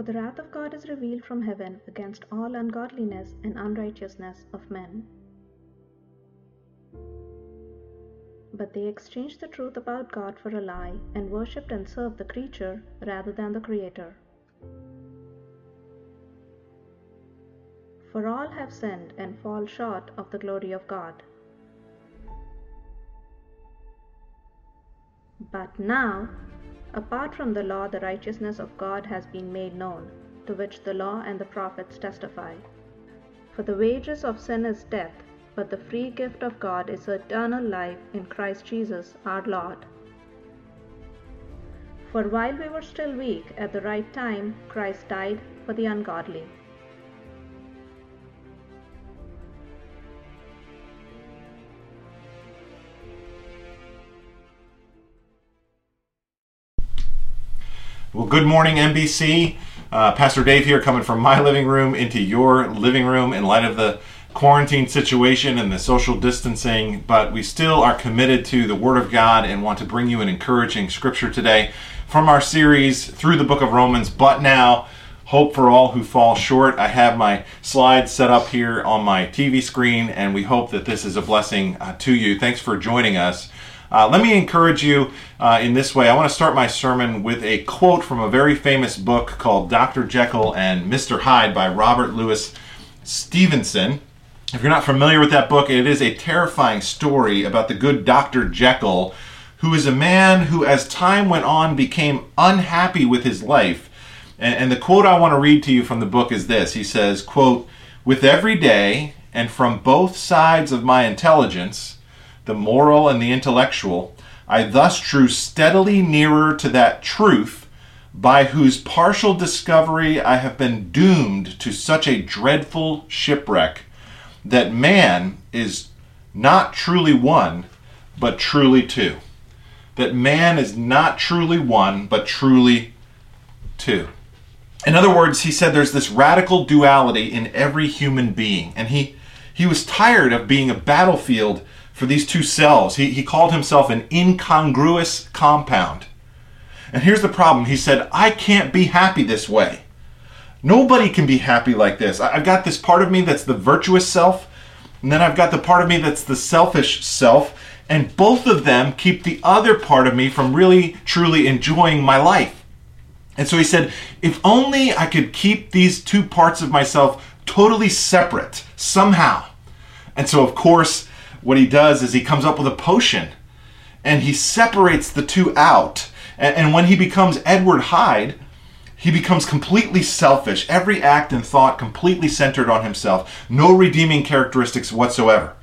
For the wrath of God is revealed from heaven against all ungodliness and unrighteousness of men. But they exchanged the truth about God for a lie and worshipped and served the creature rather than the Creator. For all have sinned and fall short of the glory of God. But now, apart from the law, the righteousness of God has been made known, to which the law and the prophets testify. For the wages of sin is death, but the free gift of God is eternal life in Christ Jesus our Lord. For while we were still weak, at the right time, Christ died for the ungodly. Well, good morning, NBC. Uh, Pastor Dave here, coming from my living room into your living room in light of the quarantine situation and the social distancing. But we still are committed to the Word of God and want to bring you an encouraging scripture today from our series through the book of Romans. But now, hope for all who fall short. I have my slides set up here on my TV screen, and we hope that this is a blessing uh, to you. Thanks for joining us. Uh, let me encourage you uh, in this way. I want to start my sermon with a quote from a very famous book called Dr. Jekyll and Mr. Hyde by Robert Louis Stevenson. If you're not familiar with that book, it is a terrifying story about the good Dr. Jekyll, who is a man who, as time went on, became unhappy with his life. And, and the quote I want to read to you from the book is this He says, quote, With every day, and from both sides of my intelligence, the moral and the intellectual, I thus drew steadily nearer to that truth by whose partial discovery I have been doomed to such a dreadful shipwreck that man is not truly one, but truly two. That man is not truly one, but truly two. In other words, he said there's this radical duality in every human being, and he he was tired of being a battlefield for these two cells. He, he called himself an incongruous compound. And here's the problem he said, I can't be happy this way. Nobody can be happy like this. I've got this part of me that's the virtuous self, and then I've got the part of me that's the selfish self, and both of them keep the other part of me from really, truly enjoying my life. And so he said, if only I could keep these two parts of myself totally separate somehow. And so, of course, what he does is he comes up with a potion and he separates the two out. And, and when he becomes Edward Hyde, he becomes completely selfish, every act and thought completely centered on himself, no redeeming characteristics whatsoever.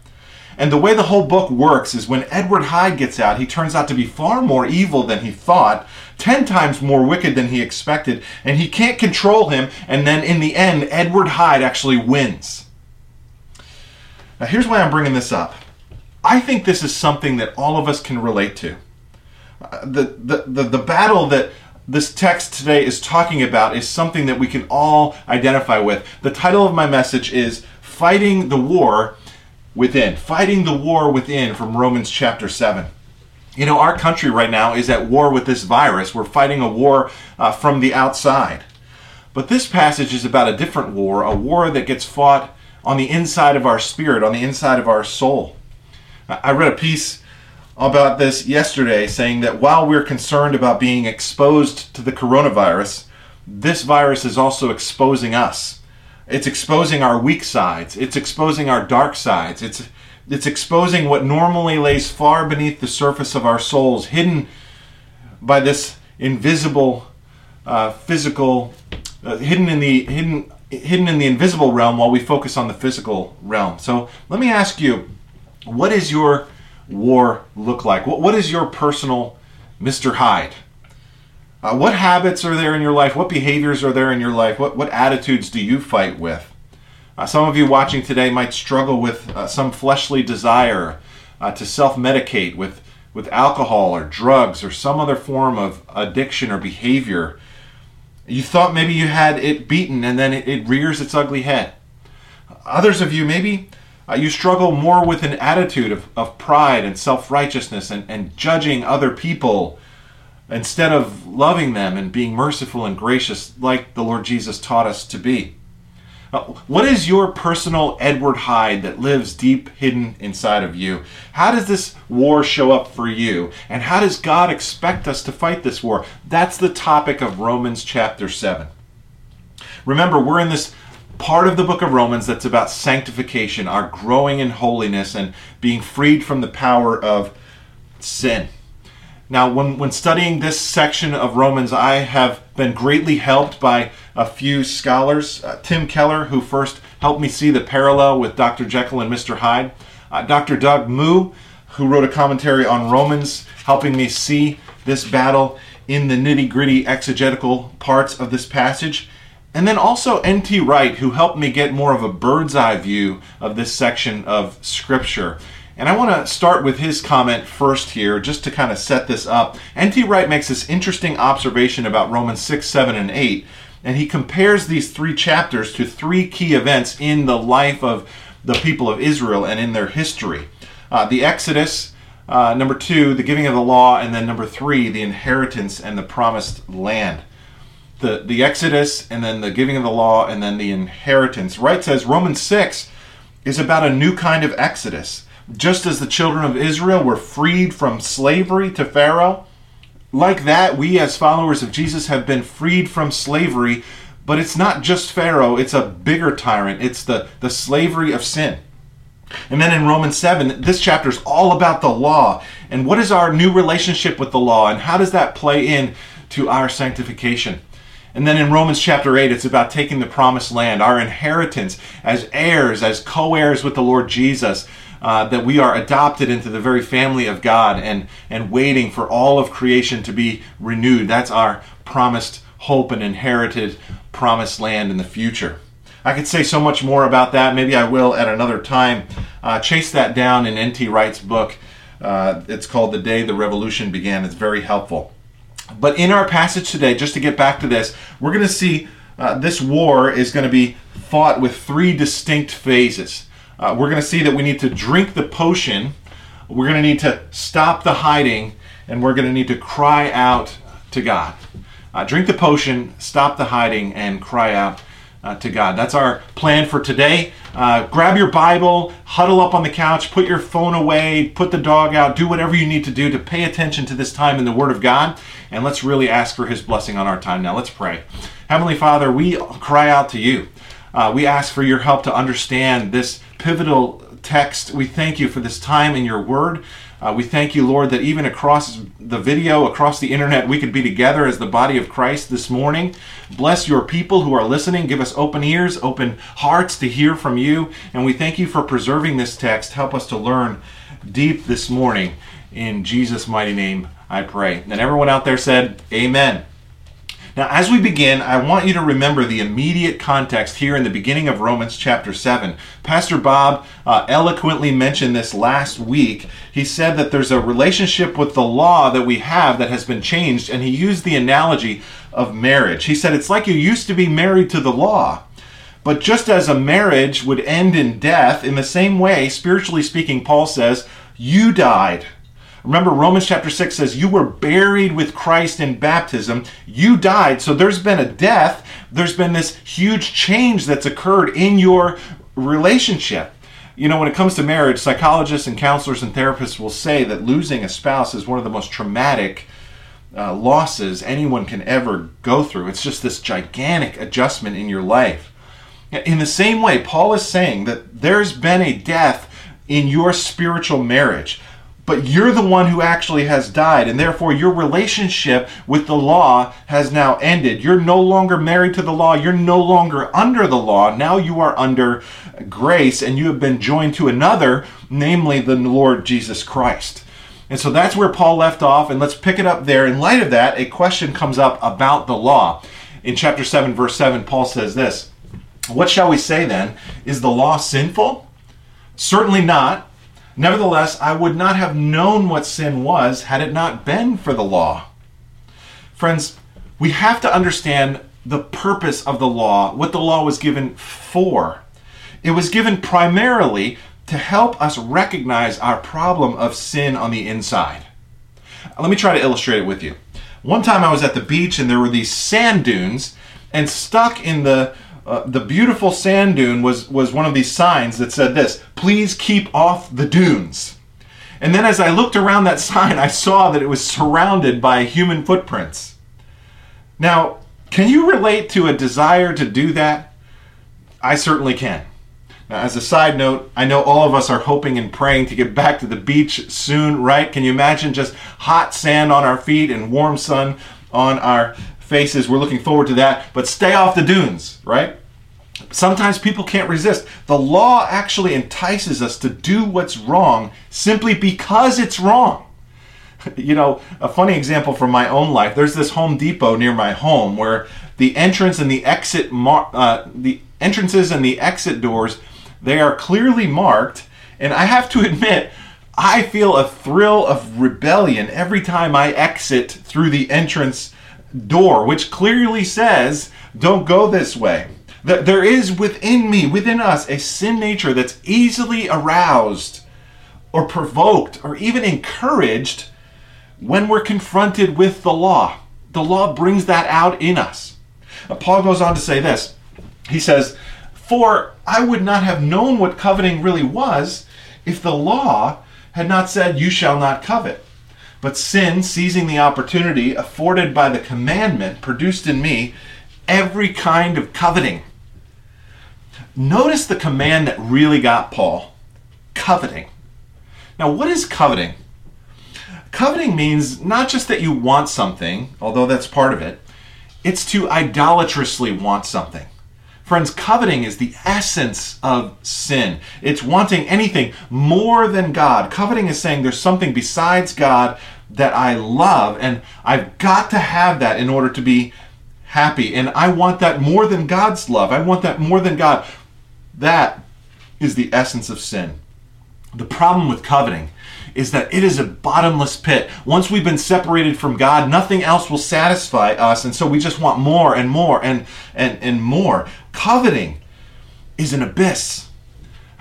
And the way the whole book works is when Edward Hyde gets out, he turns out to be far more evil than he thought, ten times more wicked than he expected, and he can't control him, and then in the end, Edward Hyde actually wins. Now, here's why I'm bringing this up. I think this is something that all of us can relate to. Uh, the, the, the, the battle that this text today is talking about is something that we can all identify with. The title of my message is Fighting the War Within. Fighting the War Within from Romans chapter 7. You know, our country right now is at war with this virus. We're fighting a war uh, from the outside. But this passage is about a different war, a war that gets fought on the inside of our spirit, on the inside of our soul. I read a piece about this yesterday saying that while we're concerned about being exposed to the coronavirus, this virus is also exposing us. It's exposing our weak sides. It's exposing our dark sides. It's it's exposing what normally lays far beneath the surface of our souls, hidden by this invisible, uh, physical, uh, hidden in the hidden hidden in the invisible realm, while we focus on the physical realm. So let me ask you what does your war look like? What, what is your personal Mr. Hyde? Uh, what habits are there in your life? What behaviors are there in your life? What, what attitudes do you fight with? Uh, some of you watching today might struggle with uh, some fleshly desire uh, to self medicate with, with alcohol or drugs or some other form of addiction or behavior. You thought maybe you had it beaten and then it, it rears its ugly head. Others of you, maybe uh, you struggle more with an attitude of, of pride and self righteousness and, and judging other people instead of loving them and being merciful and gracious like the Lord Jesus taught us to be. Uh, what is your personal Edward Hyde that lives deep hidden inside of you? How does this war show up for you? And how does God expect us to fight this war? That's the topic of Romans chapter 7. Remember, we're in this part of the book of Romans that's about sanctification, our growing in holiness, and being freed from the power of sin. Now, when, when studying this section of Romans, I have been greatly helped by a few scholars. Uh, Tim Keller, who first helped me see the parallel with Dr. Jekyll and Mr. Hyde. Uh, Dr. Doug Moo, who wrote a commentary on Romans, helping me see this battle in the nitty gritty exegetical parts of this passage. And then also N.T. Wright, who helped me get more of a bird's eye view of this section of Scripture. And I want to start with his comment first here, just to kind of set this up. N.T. Wright makes this interesting observation about Romans 6, 7, and 8, and he compares these three chapters to three key events in the life of the people of Israel and in their history uh, the Exodus, uh, number two, the giving of the law, and then number three, the inheritance and the promised land. The, the Exodus, and then the giving of the law, and then the inheritance. Wright says Romans 6 is about a new kind of Exodus just as the children of Israel were freed from slavery to Pharaoh, like that, we as followers of Jesus have been freed from slavery, but it's not just Pharaoh, it's a bigger tyrant. It's the, the slavery of sin. And then in Romans 7, this chapter is all about the law. And what is our new relationship with the law? And how does that play in to our sanctification? And then in Romans chapter 8, it's about taking the promised land, our inheritance as heirs, as co heirs with the Lord Jesus uh, that we are adopted into the very family of God and, and waiting for all of creation to be renewed. That's our promised hope and inherited promised land in the future. I could say so much more about that. Maybe I will at another time. Uh, chase that down in N.T. Wright's book. Uh, it's called The Day the Revolution Began. It's very helpful. But in our passage today, just to get back to this, we're going to see uh, this war is going to be fought with three distinct phases uh, we're going to see that we need to drink the potion, we're going to need to stop the hiding, and we're going to need to cry out to God. Uh, drink the potion, stop the hiding, and cry out uh, to God. That's our plan for today. Uh, grab your Bible, huddle up on the couch, put your phone away, put the dog out, do whatever you need to do to pay attention to this time in the Word of God, and let's really ask for His blessing on our time. Now, let's pray. Heavenly Father, we cry out to you. Uh, we ask for your help to understand this pivotal text. We thank you for this time in your word. Uh, we thank you, Lord, that even across the video, across the internet, we could be together as the body of Christ this morning. Bless your people who are listening. Give us open ears, open hearts to hear from you. And we thank you for preserving this text. Help us to learn deep this morning. In Jesus' mighty name, I pray. And everyone out there said, Amen. Now, as we begin, I want you to remember the immediate context here in the beginning of Romans chapter 7. Pastor Bob uh, eloquently mentioned this last week. He said that there's a relationship with the law that we have that has been changed, and he used the analogy of marriage. He said it's like you used to be married to the law. But just as a marriage would end in death, in the same way, spiritually speaking, Paul says, you died Remember, Romans chapter 6 says, You were buried with Christ in baptism. You died. So there's been a death. There's been this huge change that's occurred in your relationship. You know, when it comes to marriage, psychologists and counselors and therapists will say that losing a spouse is one of the most traumatic uh, losses anyone can ever go through. It's just this gigantic adjustment in your life. In the same way, Paul is saying that there's been a death in your spiritual marriage but you're the one who actually has died, and therefore your relationship with the law has now ended. You're no longer married to the law, you're no longer under the law. Now you are under grace, and you have been joined to another, namely the Lord Jesus Christ. And so that's where Paul left off, and let's pick it up there. In light of that, a question comes up about the law. In chapter 7, verse 7, Paul says this What shall we say then? Is the law sinful? Certainly not. Nevertheless, I would not have known what sin was had it not been for the law. Friends, we have to understand the purpose of the law, what the law was given for. It was given primarily to help us recognize our problem of sin on the inside. Let me try to illustrate it with you. One time I was at the beach and there were these sand dunes, and stuck in the uh, the beautiful sand dune was was one of these signs that said this: "Please keep off the dunes." And then as I looked around that sign, I saw that it was surrounded by human footprints. Now, can you relate to a desire to do that? I certainly can. Now, as a side note, I know all of us are hoping and praying to get back to the beach soon, right? Can you imagine just hot sand on our feet and warm sun on our faces? We're looking forward to that, but stay off the dunes, right? Sometimes people can't resist. The law actually entices us to do what's wrong simply because it's wrong. You know, a funny example from my own life. There's this Home Depot near my home where the entrance and the exit, mar- uh, the entrances and the exit doors they are clearly marked, and I have to admit, I feel a thrill of rebellion every time I exit through the entrance door, which clearly says, don't go this way. That there is within me, within us, a sin nature that's easily aroused or provoked or even encouraged when we're confronted with the law. The law brings that out in us. Now, Paul goes on to say this. He says, for I would not have known what coveting really was if the law had not said, You shall not covet. But sin, seizing the opportunity afforded by the commandment, produced in me every kind of coveting. Notice the command that really got Paul coveting. Now, what is coveting? Coveting means not just that you want something, although that's part of it, it's to idolatrously want something. Friends, coveting is the essence of sin. It's wanting anything more than God. Coveting is saying there's something besides God that I love, and I've got to have that in order to be happy. And I want that more than God's love. I want that more than God. That is the essence of sin. The problem with coveting is that it is a bottomless pit. Once we've been separated from God, nothing else will satisfy us, and so we just want more and more and and and more. Coveting is an abyss.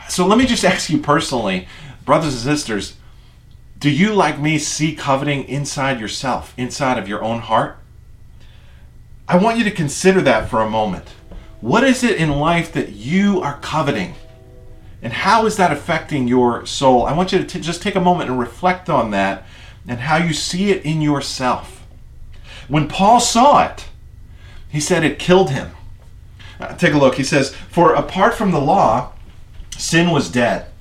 So let me just ask you personally, brothers and sisters, do you like me see coveting inside yourself, inside of your own heart? I want you to consider that for a moment. What is it in life that you are coveting? And how is that affecting your soul? I want you to t- just take a moment and reflect on that and how you see it in yourself. When Paul saw it, he said it killed him. Uh, take a look. He says, For apart from the law, sin was dead.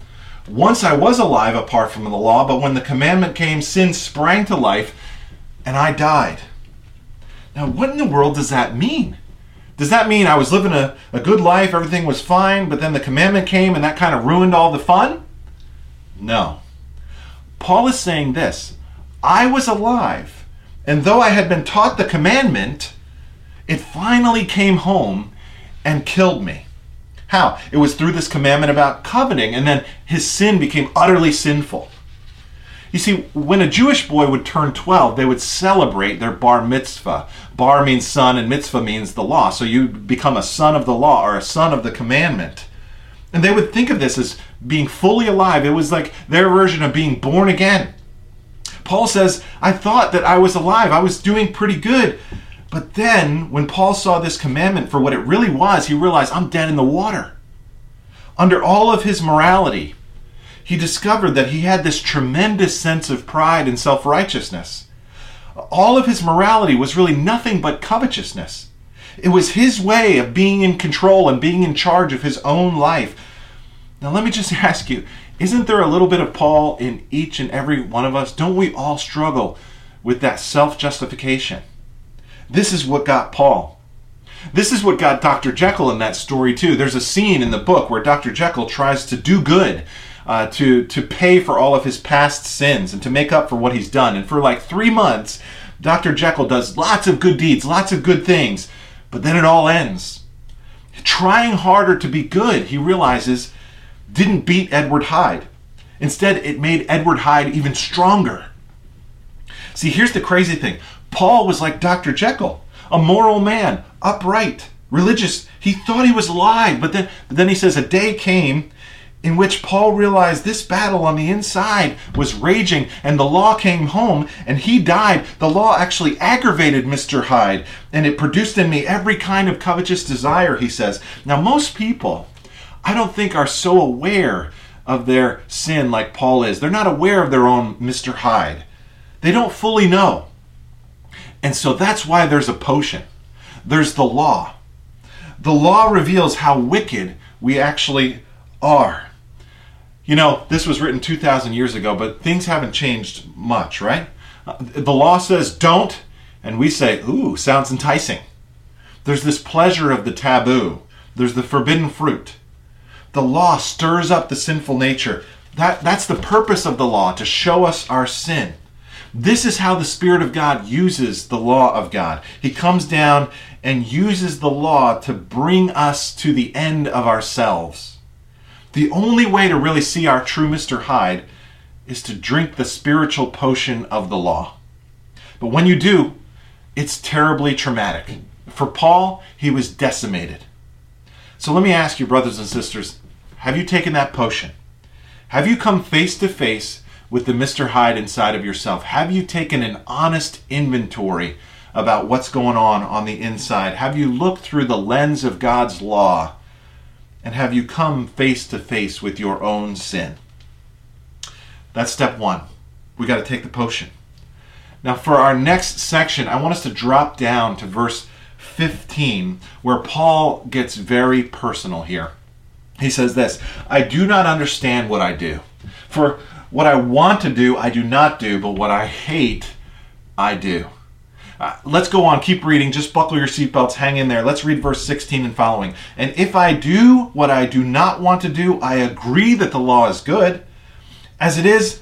Once I was alive apart from the law, but when the commandment came, sin sprang to life and I died. Now, what in the world does that mean? Does that mean I was living a, a good life, everything was fine, but then the commandment came and that kind of ruined all the fun? No. Paul is saying this I was alive, and though I had been taught the commandment, it finally came home and killed me. How? It was through this commandment about coveting, and then his sin became utterly sinful. You see, when a Jewish boy would turn 12, they would celebrate their bar mitzvah. Bar means son, and mitzvah means the law. So you become a son of the law or a son of the commandment. And they would think of this as being fully alive. It was like their version of being born again. Paul says, I thought that I was alive. I was doing pretty good. But then, when Paul saw this commandment for what it really was, he realized, I'm dead in the water. Under all of his morality, he discovered that he had this tremendous sense of pride and self righteousness. All of his morality was really nothing but covetousness. It was his way of being in control and being in charge of his own life. Now, let me just ask you isn't there a little bit of Paul in each and every one of us? Don't we all struggle with that self justification? This is what got Paul. This is what got Dr. Jekyll in that story, too. There's a scene in the book where Dr. Jekyll tries to do good, uh, to, to pay for all of his past sins and to make up for what he's done. And for like three months, Dr. Jekyll does lots of good deeds, lots of good things, but then it all ends. Trying harder to be good, he realizes, didn't beat Edward Hyde. Instead, it made Edward Hyde even stronger. See, here's the crazy thing Paul was like Dr. Jekyll, a moral man, upright, religious. He thought he was alive, but then, but then he says, A day came in which Paul realized this battle on the inside was raging and the law came home and he died, the law actually aggravated Mr. Hyde and it produced in me every kind of covetous desire, he says. Now, most people, I don't think, are so aware of their sin like Paul is. They're not aware of their own Mr. Hyde. They don't fully know. And so that's why there's a potion. There's the law. The law reveals how wicked we actually are. You know, this was written 2,000 years ago, but things haven't changed much, right? Uh, the law says don't, and we say, ooh, sounds enticing. There's this pleasure of the taboo, there's the forbidden fruit. The law stirs up the sinful nature. That, that's the purpose of the law, to show us our sin. This is how the Spirit of God uses the law of God. He comes down and uses the law to bring us to the end of ourselves. The only way to really see our true Mr. Hyde is to drink the spiritual potion of the law. But when you do, it's terribly traumatic. For Paul, he was decimated. So let me ask you, brothers and sisters, have you taken that potion? Have you come face to face with the Mr. Hyde inside of yourself? Have you taken an honest inventory about what's going on on the inside? Have you looked through the lens of God's law and have you come face to face with your own sin? That's step one. We got to take the potion. Now, for our next section, I want us to drop down to verse 15, where Paul gets very personal here. He says this I do not understand what I do. For what I want to do, I do not do, but what I hate, I do. Uh, let's go on, keep reading. Just buckle your seatbelts, hang in there. Let's read verse 16 and following. And if I do what I do not want to do, I agree that the law is good. As it is,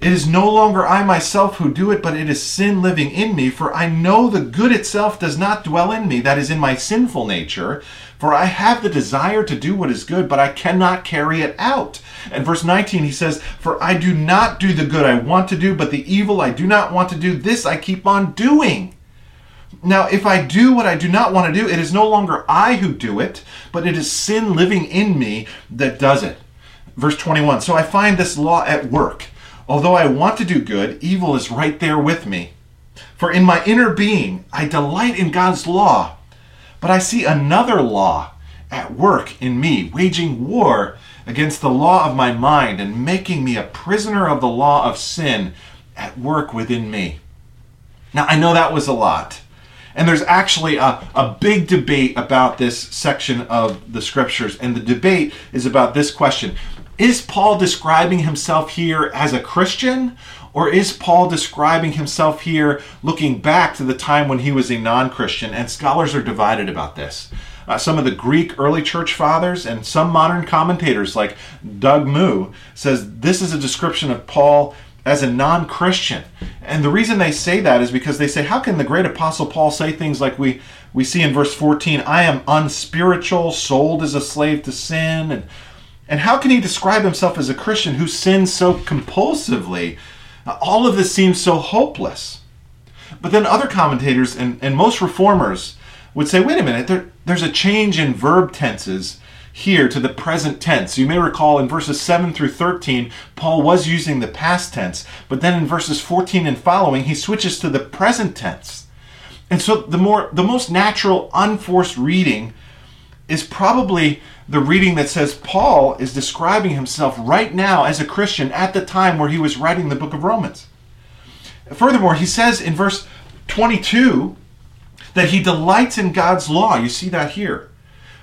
it is no longer I myself who do it, but it is sin living in me. For I know the good itself does not dwell in me, that is, in my sinful nature. For I have the desire to do what is good, but I cannot carry it out. And verse 19, he says, For I do not do the good I want to do, but the evil I do not want to do, this I keep on doing. Now, if I do what I do not want to do, it is no longer I who do it, but it is sin living in me that does it. Verse 21 So I find this law at work. Although I want to do good, evil is right there with me. For in my inner being, I delight in God's law but I see another law at work in me, waging war against the law of my mind and making me a prisoner of the law of sin at work within me. Now, I know that was a lot. And there's actually a, a big debate about this section of the scriptures. And the debate is about this question Is Paul describing himself here as a Christian or is Paul describing himself here looking back to the time when he was a non Christian? And scholars are divided about this. Uh, some of the Greek early church fathers and some modern commentators, like Doug Moo, says this is a description of Paul as a non Christian. And the reason they say that is because they say, how can the great apostle Paul say things like we, we see in verse 14, I am unspiritual, sold as a slave to sin? And, and how can he describe himself as a Christian who sins so compulsively all of this seems so hopeless. But then other commentators and, and most reformers would say, wait a minute, there, there's a change in verb tenses here to the present tense. You may recall in verses 7 through 13, Paul was using the past tense, but then in verses 14 and following, he switches to the present tense. And so the more the most natural, unforced reading is probably the reading that says Paul is describing himself right now as a Christian at the time where he was writing the book of Romans. Furthermore, he says in verse 22 that he delights in God's law. You see that here.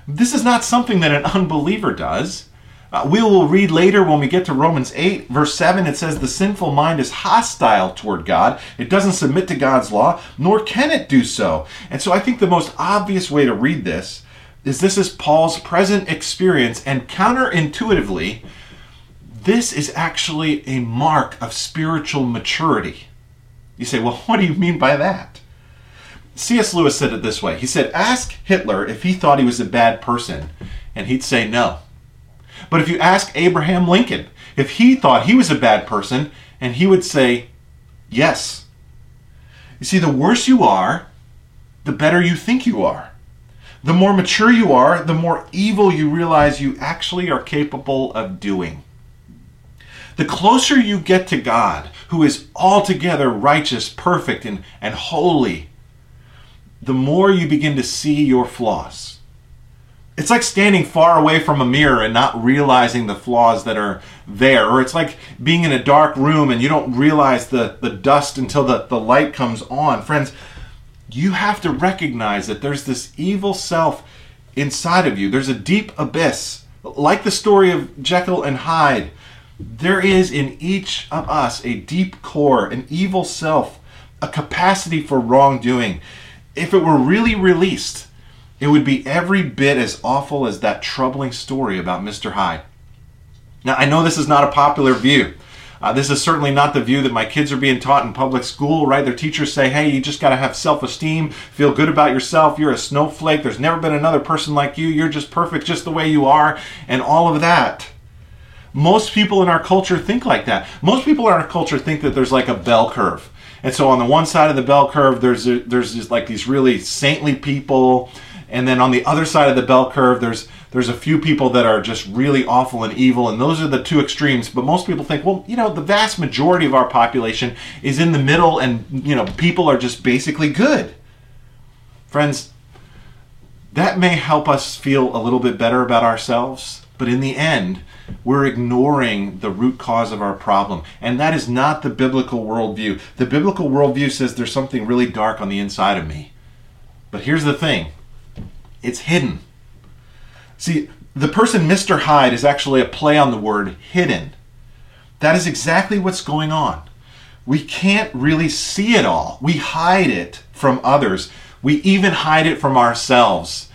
This is not something that an unbeliever does. Uh, we will read later when we get to Romans 8, verse 7, it says, The sinful mind is hostile toward God. It doesn't submit to God's law, nor can it do so. And so I think the most obvious way to read this is this is Paul's present experience, and counterintuitively, this is actually a mark of spiritual maturity. You say, well, what do you mean by that? C.S. Lewis said it this way He said, Ask Hitler if he thought he was a bad person, and he'd say no. But if you ask Abraham Lincoln if he thought he was a bad person, and he would say yes. You see, the worse you are, the better you think you are. The more mature you are, the more evil you realize you actually are capable of doing. The closer you get to God, who is altogether righteous, perfect, and, and holy, the more you begin to see your flaws. It's like standing far away from a mirror and not realizing the flaws that are there. Or it's like being in a dark room and you don't realize the, the dust until the, the light comes on. Friends, you have to recognize that there's this evil self inside of you. There's a deep abyss. Like the story of Jekyll and Hyde, there is in each of us a deep core, an evil self, a capacity for wrongdoing. If it were really released, it would be every bit as awful as that troubling story about Mr. Hyde. Now, I know this is not a popular view. Uh, this is certainly not the view that my kids are being taught in public school, right? Their teachers say, hey, you just got to have self esteem, feel good about yourself. You're a snowflake. There's never been another person like you. You're just perfect just the way you are, and all of that. Most people in our culture think like that. Most people in our culture think that there's like a bell curve. And so on the one side of the bell curve, there's there's just like these really saintly people, and then on the other side of the bell curve, there's there's a few people that are just really awful and evil, and those are the two extremes. But most people think, well, you know, the vast majority of our population is in the middle, and you know, people are just basically good. Friends, that may help us feel a little bit better about ourselves, but in the end, we're ignoring the root cause of our problem. And that is not the biblical worldview. The biblical worldview says there's something really dark on the inside of me. But here's the thing it's hidden. See, the person Mr. Hyde is actually a play on the word hidden. That is exactly what's going on. We can't really see it all. We hide it from others. We even hide it from ourselves.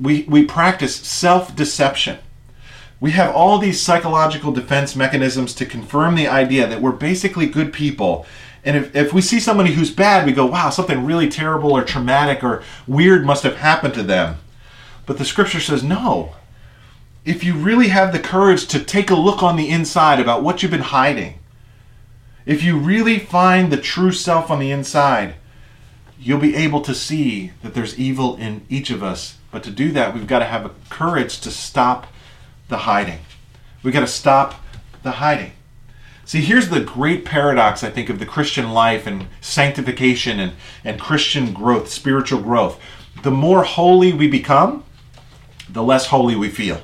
We, we practice self deception. We have all these psychological defense mechanisms to confirm the idea that we're basically good people. And if, if we see somebody who's bad, we go, wow, something really terrible or traumatic or weird must have happened to them. But the scripture says, no. If you really have the courage to take a look on the inside about what you've been hiding, if you really find the true self on the inside, you'll be able to see that there's evil in each of us. But to do that, we've got to have a courage to stop the hiding. We've got to stop the hiding. See, here's the great paradox, I think, of the Christian life and sanctification and, and Christian growth, spiritual growth. The more holy we become, the less holy we feel.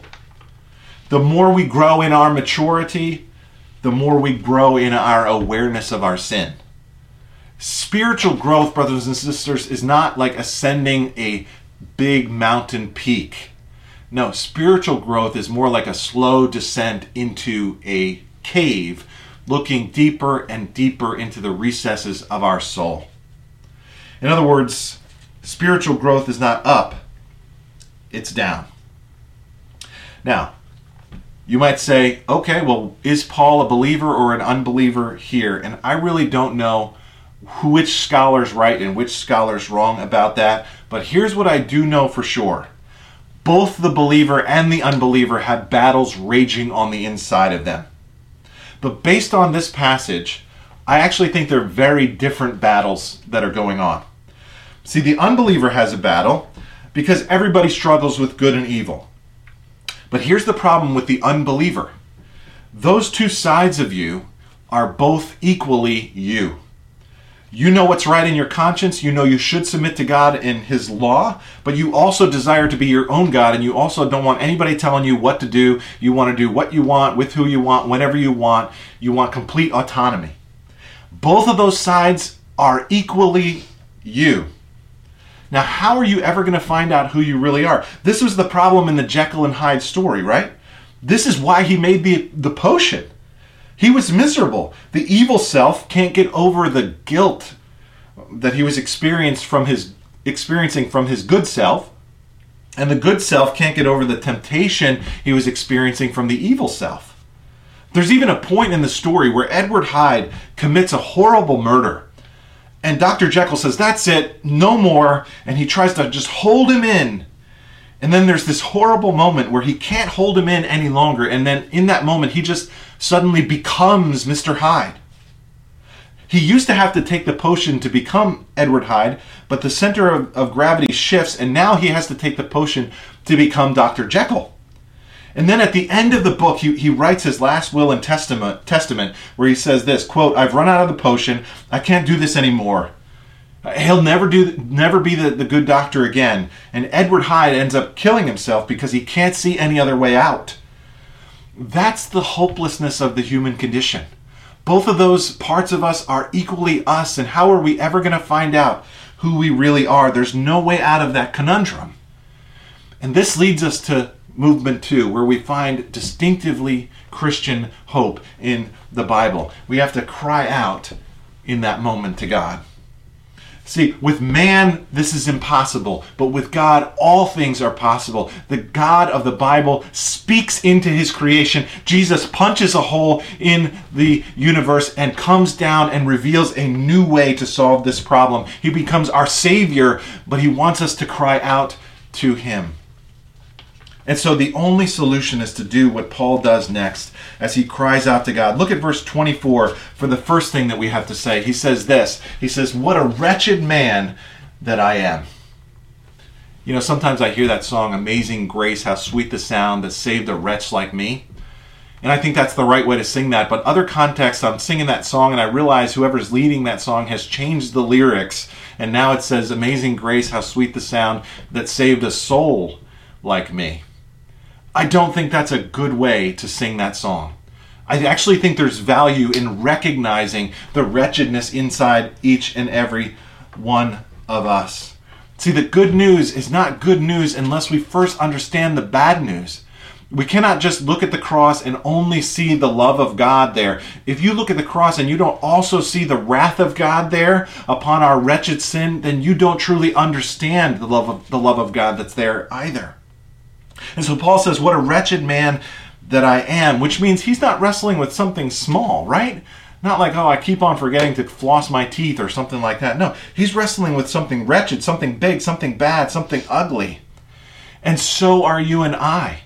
The more we grow in our maturity, the more we grow in our awareness of our sin. Spiritual growth, brothers and sisters, is not like ascending a big mountain peak no, spiritual growth is more like a slow descent into a cave, looking deeper and deeper into the recesses of our soul. In other words, spiritual growth is not up, it's down. Now, you might say, okay, well, is Paul a believer or an unbeliever here? And I really don't know which scholar's right and which scholar's wrong about that, but here's what I do know for sure both the believer and the unbeliever have battles raging on the inside of them. But based on this passage, I actually think they're very different battles that are going on. See, the unbeliever has a battle because everybody struggles with good and evil. But here's the problem with the unbeliever those two sides of you are both equally you. You know what's right in your conscience. You know you should submit to God and His law, but you also desire to be your own God, and you also don't want anybody telling you what to do. You want to do what you want, with who you want, whenever you want. You want complete autonomy. Both of those sides are equally you. Now, how are you ever going to find out who you really are? This was the problem in the Jekyll and Hyde story, right? This is why he made the, the potion he was miserable. The evil self can't get over the guilt that he was experienced from his experiencing from his good self. And the good self can't get over the temptation he was experiencing from the evil self. There's even a point in the story where Edward Hyde commits a horrible murder. And Dr. Jekyll says, That's it, no more. And he tries to just hold him in. And then there's this horrible moment where he can't hold him in any longer. And then in that moment, he just suddenly becomes Mr. Hyde. He used to have to take the potion to become Edward Hyde, but the center of, of gravity shifts, and now he has to take the potion to become Dr. Jekyll. And then at the end of the book, he, he writes his last will and testament, testament where he says this quote, I've run out of the potion. I can't do this anymore. Uh, he'll never do never be the, the good doctor again. And Edward Hyde ends up killing himself because he can't see any other way out. That's the hopelessness of the human condition. Both of those parts of us are equally us, and how are we ever going to find out who we really are? There's no way out of that conundrum. And this leads us to movement two, where we find distinctively Christian hope in the Bible. We have to cry out in that moment to God. See, with man, this is impossible, but with God, all things are possible. The God of the Bible speaks into his creation. Jesus punches a hole in the universe and comes down and reveals a new way to solve this problem. He becomes our Savior, but he wants us to cry out to him. And so the only solution is to do what Paul does next as he cries out to God. Look at verse 24 for the first thing that we have to say. He says this He says, What a wretched man that I am. You know, sometimes I hear that song, Amazing Grace, how sweet the sound that saved a wretch like me. And I think that's the right way to sing that. But other contexts, I'm singing that song and I realize whoever's leading that song has changed the lyrics. And now it says, Amazing Grace, how sweet the sound that saved a soul like me. I don't think that's a good way to sing that song. I actually think there's value in recognizing the wretchedness inside each and every one of us. See, the good news is not good news unless we first understand the bad news. We cannot just look at the cross and only see the love of God there. If you look at the cross and you don't also see the wrath of God there upon our wretched sin, then you don't truly understand the love of the love of God that's there either. And so Paul says, What a wretched man that I am, which means he's not wrestling with something small, right? Not like, oh, I keep on forgetting to floss my teeth or something like that. No, he's wrestling with something wretched, something big, something bad, something ugly. And so are you and I.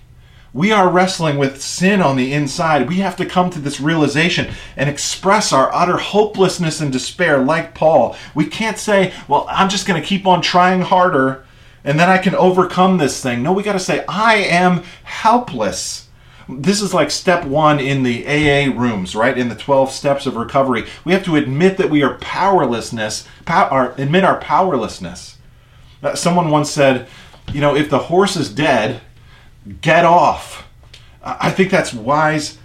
We are wrestling with sin on the inside. We have to come to this realization and express our utter hopelessness and despair like Paul. We can't say, well, I'm just going to keep on trying harder and then I can overcome this thing. No, we got to say, I am helpless. This is like step one in the AA rooms, right? In the 12 steps of recovery. We have to admit that we are powerlessness, pow- admit our powerlessness. Uh, someone once said, you know, if the horse is dead, get off. I think that's wise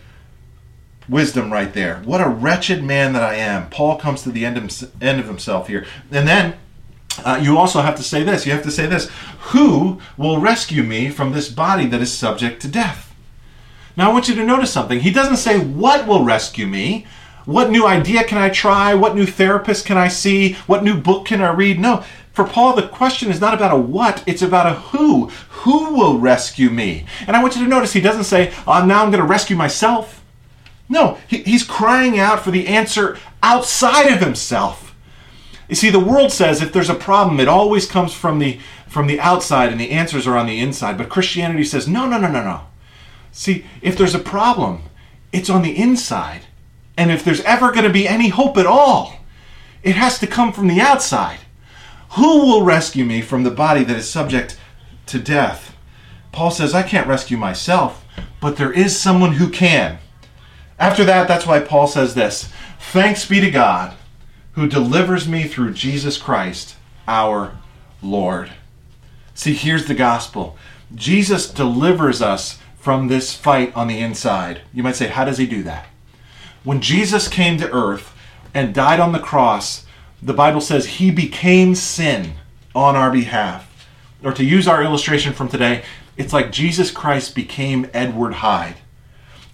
wisdom right there. What a wretched man that I am. Paul comes to the end of, end of himself here. And then uh, you also have to say this. You have to say this Who will rescue me from this body that is subject to death? Now, I want you to notice something. He doesn't say, What will rescue me? What new idea can I try? What new therapist can I see? What new book can I read? No. For Paul, the question is not about a what, it's about a who. Who will rescue me? And I want you to notice he doesn't say, oh, now I'm going to rescue myself. No, he, he's crying out for the answer outside of himself. You see, the world says if there's a problem, it always comes from the from the outside and the answers are on the inside. But Christianity says, no, no, no, no, no. See, if there's a problem, it's on the inside. And if there's ever going to be any hope at all, it has to come from the outside. Who will rescue me from the body that is subject to death? Paul says, I can't rescue myself, but there is someone who can. After that, that's why Paul says this Thanks be to God who delivers me through Jesus Christ, our Lord. See, here's the gospel Jesus delivers us from this fight on the inside. You might say, how does he do that? When Jesus came to earth and died on the cross, the Bible says he became sin on our behalf. Or to use our illustration from today, it's like Jesus Christ became Edward Hyde.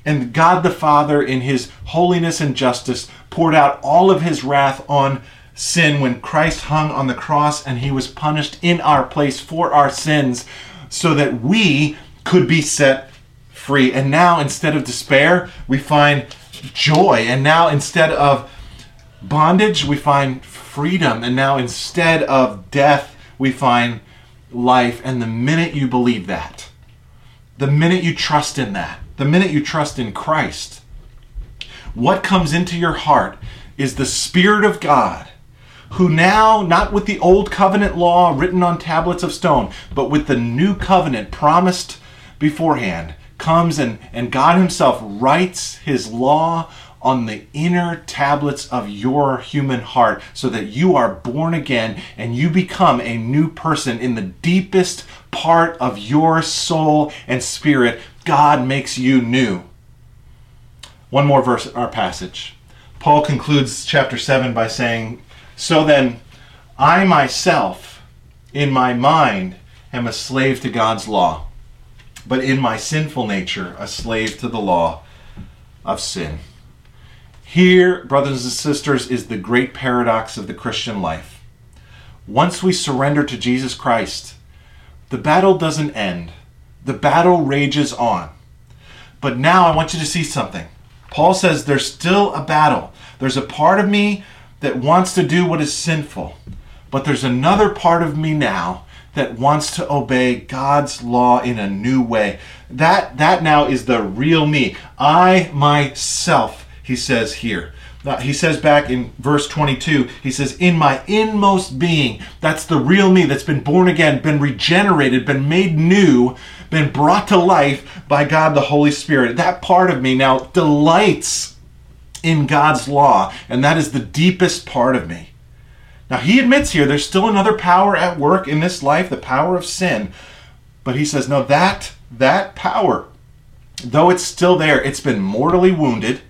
And God the Father, in his holiness and justice, poured out all of his wrath on sin when Christ hung on the cross and he was punished in our place for our sins so that we could be set free. And now, instead of despair, we find joy. And now, instead of bondage, we find freedom. And now, instead of death, we find life. And the minute you believe that, the minute you trust in that, the minute you trust in Christ, what comes into your heart is the Spirit of God, who now, not with the old covenant law written on tablets of stone, but with the new covenant promised beforehand, comes and, and God Himself writes His law on the inner tablets of your human heart so that you are born again and you become a new person in the deepest part of your soul and spirit. God makes you new. One more verse in our passage. Paul concludes chapter 7 by saying, So then, I myself, in my mind, am a slave to God's law, but in my sinful nature, a slave to the law of sin. Here, brothers and sisters, is the great paradox of the Christian life. Once we surrender to Jesus Christ, the battle doesn't end, the battle rages on. But now I want you to see something. Paul says there's still a battle. There's a part of me that wants to do what is sinful, but there's another part of me now that wants to obey God's law in a new way. That that now is the real me. I myself he says here. He says back in verse 22, he says, In my inmost being, that's the real me that's been born again, been regenerated, been made new, been brought to life by God the Holy Spirit. That part of me now delights in God's law, and that is the deepest part of me. Now, he admits here there's still another power at work in this life, the power of sin. But he says, no, that, that power, though it's still there, it's been mortally wounded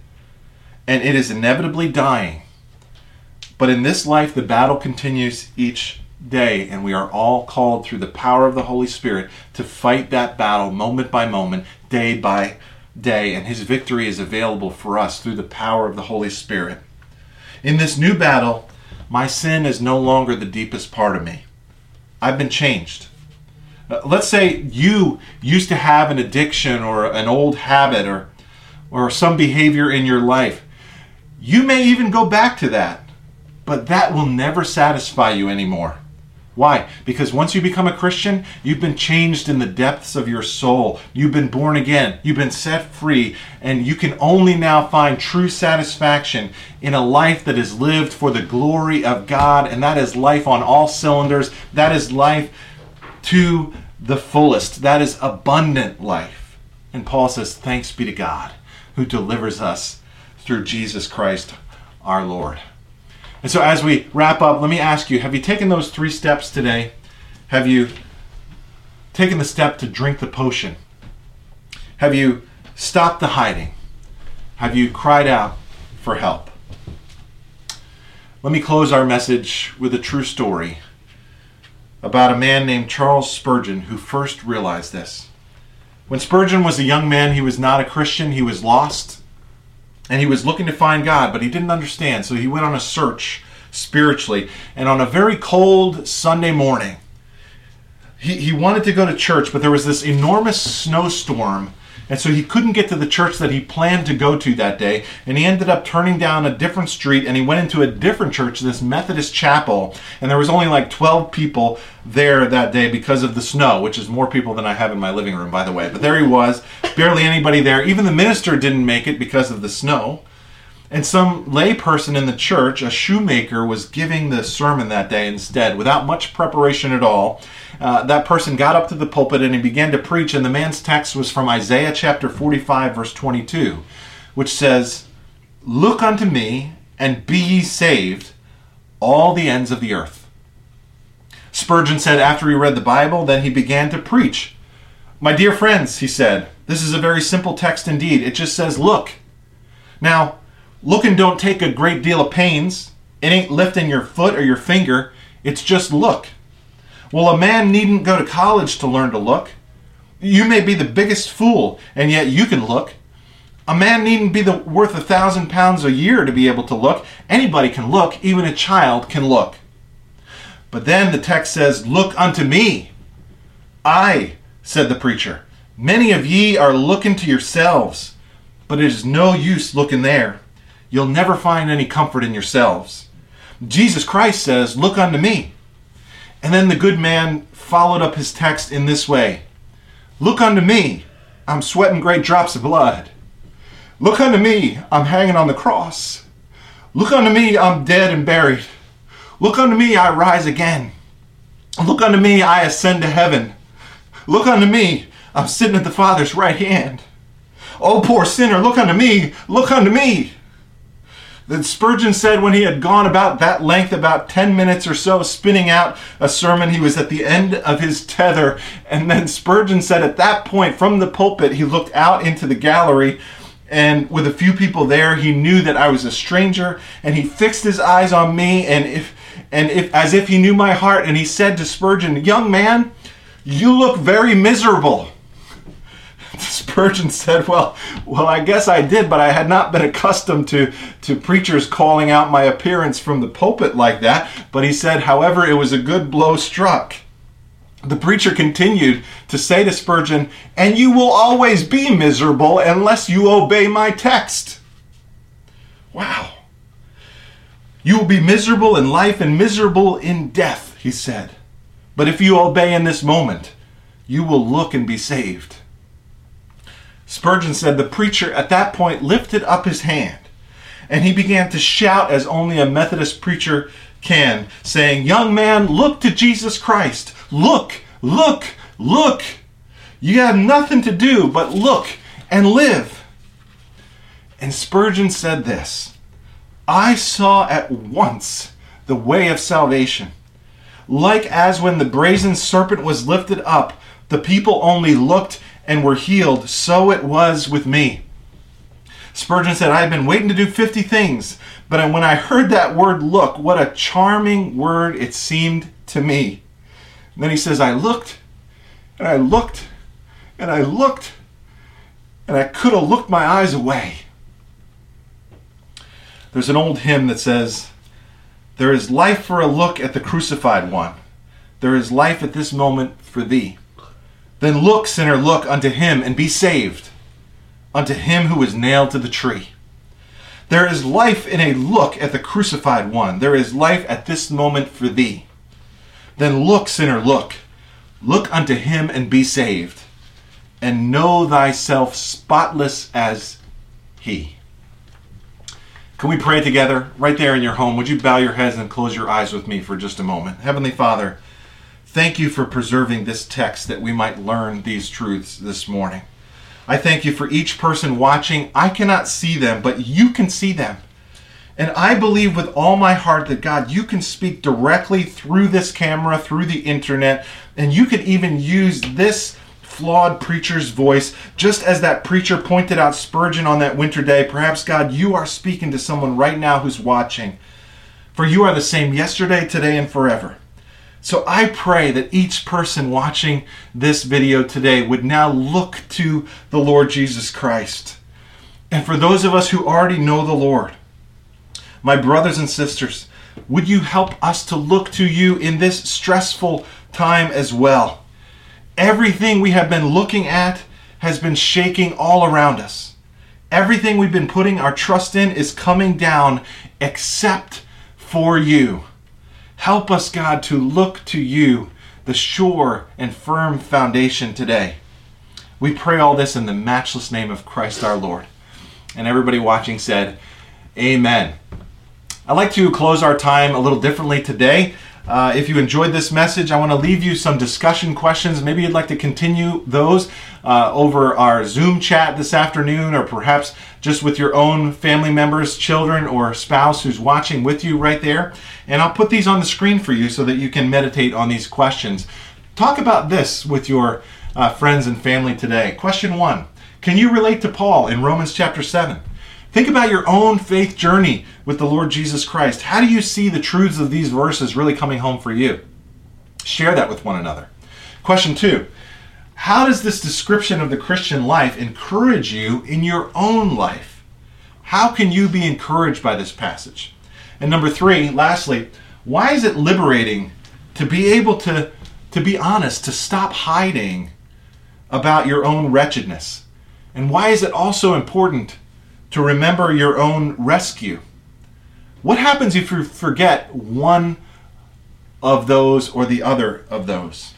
and it is inevitably dying. But in this life, the battle continues each day, and we are all called through the power of the Holy Spirit to fight that battle moment by moment, day by day, and His victory is available for us through the power of the Holy Spirit. In this new battle, my sin is no longer the deepest part of me. I've been changed. Uh, let's say you used to have an addiction or an old habit or, or some behavior in your life you may even go back to that, but that will never satisfy you anymore. Why? Because once you become a Christian, you've been changed in the depths of your soul. You've been born again. You've been set free. And you can only now find true satisfaction in a life that is lived for the glory of God. And that is life on all cylinders. That is life to the fullest. That is abundant life. And Paul says, Thanks be to God who delivers us through Jesus Christ our Lord. And so, as we wrap up, let me ask you have you taken those three steps today? Have you taken the step to drink the potion? Have you stopped the hiding? Have you cried out for help? Let me close our message with a true story about a man named Charles Spurgeon who first realized this. When Spurgeon was a young man, he was not a Christian, he was lost and he was looking to find God, but he didn't understand. So he went on a search spiritually. And on a very cold Sunday morning, he, he wanted to go to church, but there was this enormous snowstorm and so he couldn't get to the church that he planned to go to that day. And he ended up turning down a different street and he went into a different church, this Methodist chapel. And there was only like 12 people there that day because of the snow, which is more people than I have in my living room, by the way. But there he was, barely anybody there. Even the minister didn't make it because of the snow. And some layperson in the church, a shoemaker, was giving the sermon that day instead, without much preparation at all. Uh, that person got up to the pulpit and he began to preach, and the man's text was from Isaiah chapter 45, verse 22, which says, Look unto me, and be ye saved, all the ends of the earth. Spurgeon said after he read the Bible, then he began to preach. My dear friends, he said, this is a very simple text indeed. It just says, Look. Now, Looking don't take a great deal of pains. It ain't lifting your foot or your finger. It's just look. Well, a man needn't go to college to learn to look. You may be the biggest fool, and yet you can look. A man needn't be the, worth a thousand pounds a year to be able to look. Anybody can look, even a child can look. But then the text says, Look unto me. I, said the preacher, many of ye are looking to yourselves, but it is no use looking there you'll never find any comfort in yourselves. Jesus Christ says, Look unto me. And then the good man followed up his text in this way Look unto me. I'm sweating great drops of blood. Look unto me. I'm hanging on the cross. Look unto me, I'm dead and buried. Look unto me, I rise again. Look unto me, I ascend to heaven. Look unto me, I'm sitting at the Father's right hand. Oh, poor sinner, look unto me, look unto me. Then Spurgeon said when he had gone about that length, about 10 minutes or so, spinning out a sermon, he was at the end of his tether. And then Spurgeon said at that point, from the pulpit, he looked out into the gallery and with a few people there he knew that i was a stranger and he fixed his eyes on me and if and if as if he knew my heart and he said to spurgeon young man you look very miserable spurgeon said well well i guess i did but i had not been accustomed to to preachers calling out my appearance from the pulpit like that but he said however it was a good blow struck the preacher continued to say to Spurgeon, And you will always be miserable unless you obey my text. Wow. You will be miserable in life and miserable in death, he said. But if you obey in this moment, you will look and be saved. Spurgeon said the preacher at that point lifted up his hand and he began to shout as only a Methodist preacher can, saying, Young man, look to Jesus Christ. Look, look, look. You have nothing to do but look and live. And Spurgeon said this I saw at once the way of salvation. Like as when the brazen serpent was lifted up, the people only looked and were healed, so it was with me. Spurgeon said, I had been waiting to do 50 things, but when I heard that word look, what a charming word it seemed to me. And then he says, I looked and I looked and I looked and I could have looked my eyes away. There's an old hymn that says, There is life for a look at the crucified one. There is life at this moment for thee. Then look, sinner, look unto him and be saved, unto him who was nailed to the tree. There is life in a look at the crucified one. There is life at this moment for thee. Then look, sinner, look. Look unto him and be saved, and know thyself spotless as he. Can we pray together right there in your home? Would you bow your heads and close your eyes with me for just a moment? Heavenly Father, thank you for preserving this text that we might learn these truths this morning. I thank you for each person watching. I cannot see them, but you can see them. And I believe with all my heart that God, you can speak directly through this camera, through the internet, and you could even use this flawed preacher's voice, just as that preacher pointed out Spurgeon on that winter day. Perhaps, God, you are speaking to someone right now who's watching. For you are the same yesterday, today, and forever. So I pray that each person watching this video today would now look to the Lord Jesus Christ. And for those of us who already know the Lord, my brothers and sisters, would you help us to look to you in this stressful time as well? Everything we have been looking at has been shaking all around us. Everything we've been putting our trust in is coming down except for you. Help us, God, to look to you, the sure and firm foundation today. We pray all this in the matchless name of Christ our Lord. And everybody watching said, Amen. I'd like to close our time a little differently today. Uh, if you enjoyed this message, I want to leave you some discussion questions. Maybe you'd like to continue those uh, over our Zoom chat this afternoon, or perhaps just with your own family members, children, or spouse who's watching with you right there. And I'll put these on the screen for you so that you can meditate on these questions. Talk about this with your uh, friends and family today. Question one Can you relate to Paul in Romans chapter 7? Think about your own faith journey with the Lord Jesus Christ. How do you see the truths of these verses really coming home for you? Share that with one another. Question two How does this description of the Christian life encourage you in your own life? How can you be encouraged by this passage? And number three, lastly, why is it liberating to be able to, to be honest, to stop hiding about your own wretchedness? And why is it also important to remember your own rescue. What happens if you forget one of those or the other of those?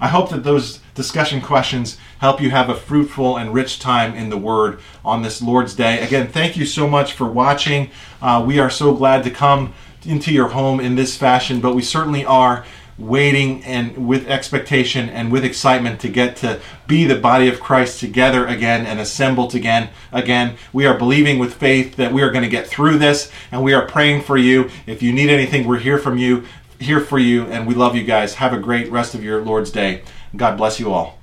I hope that those discussion questions help you have a fruitful and rich time in the Word on this Lord's Day. Again, thank you so much for watching. Uh, we are so glad to come into your home in this fashion, but we certainly are waiting and with expectation and with excitement to get to be the body of Christ together again and assembled again again. We are believing with faith that we are going to get through this and we are praying for you. If you need anything we're here from you here for you and we love you guys. Have a great rest of your Lord's day. God bless you all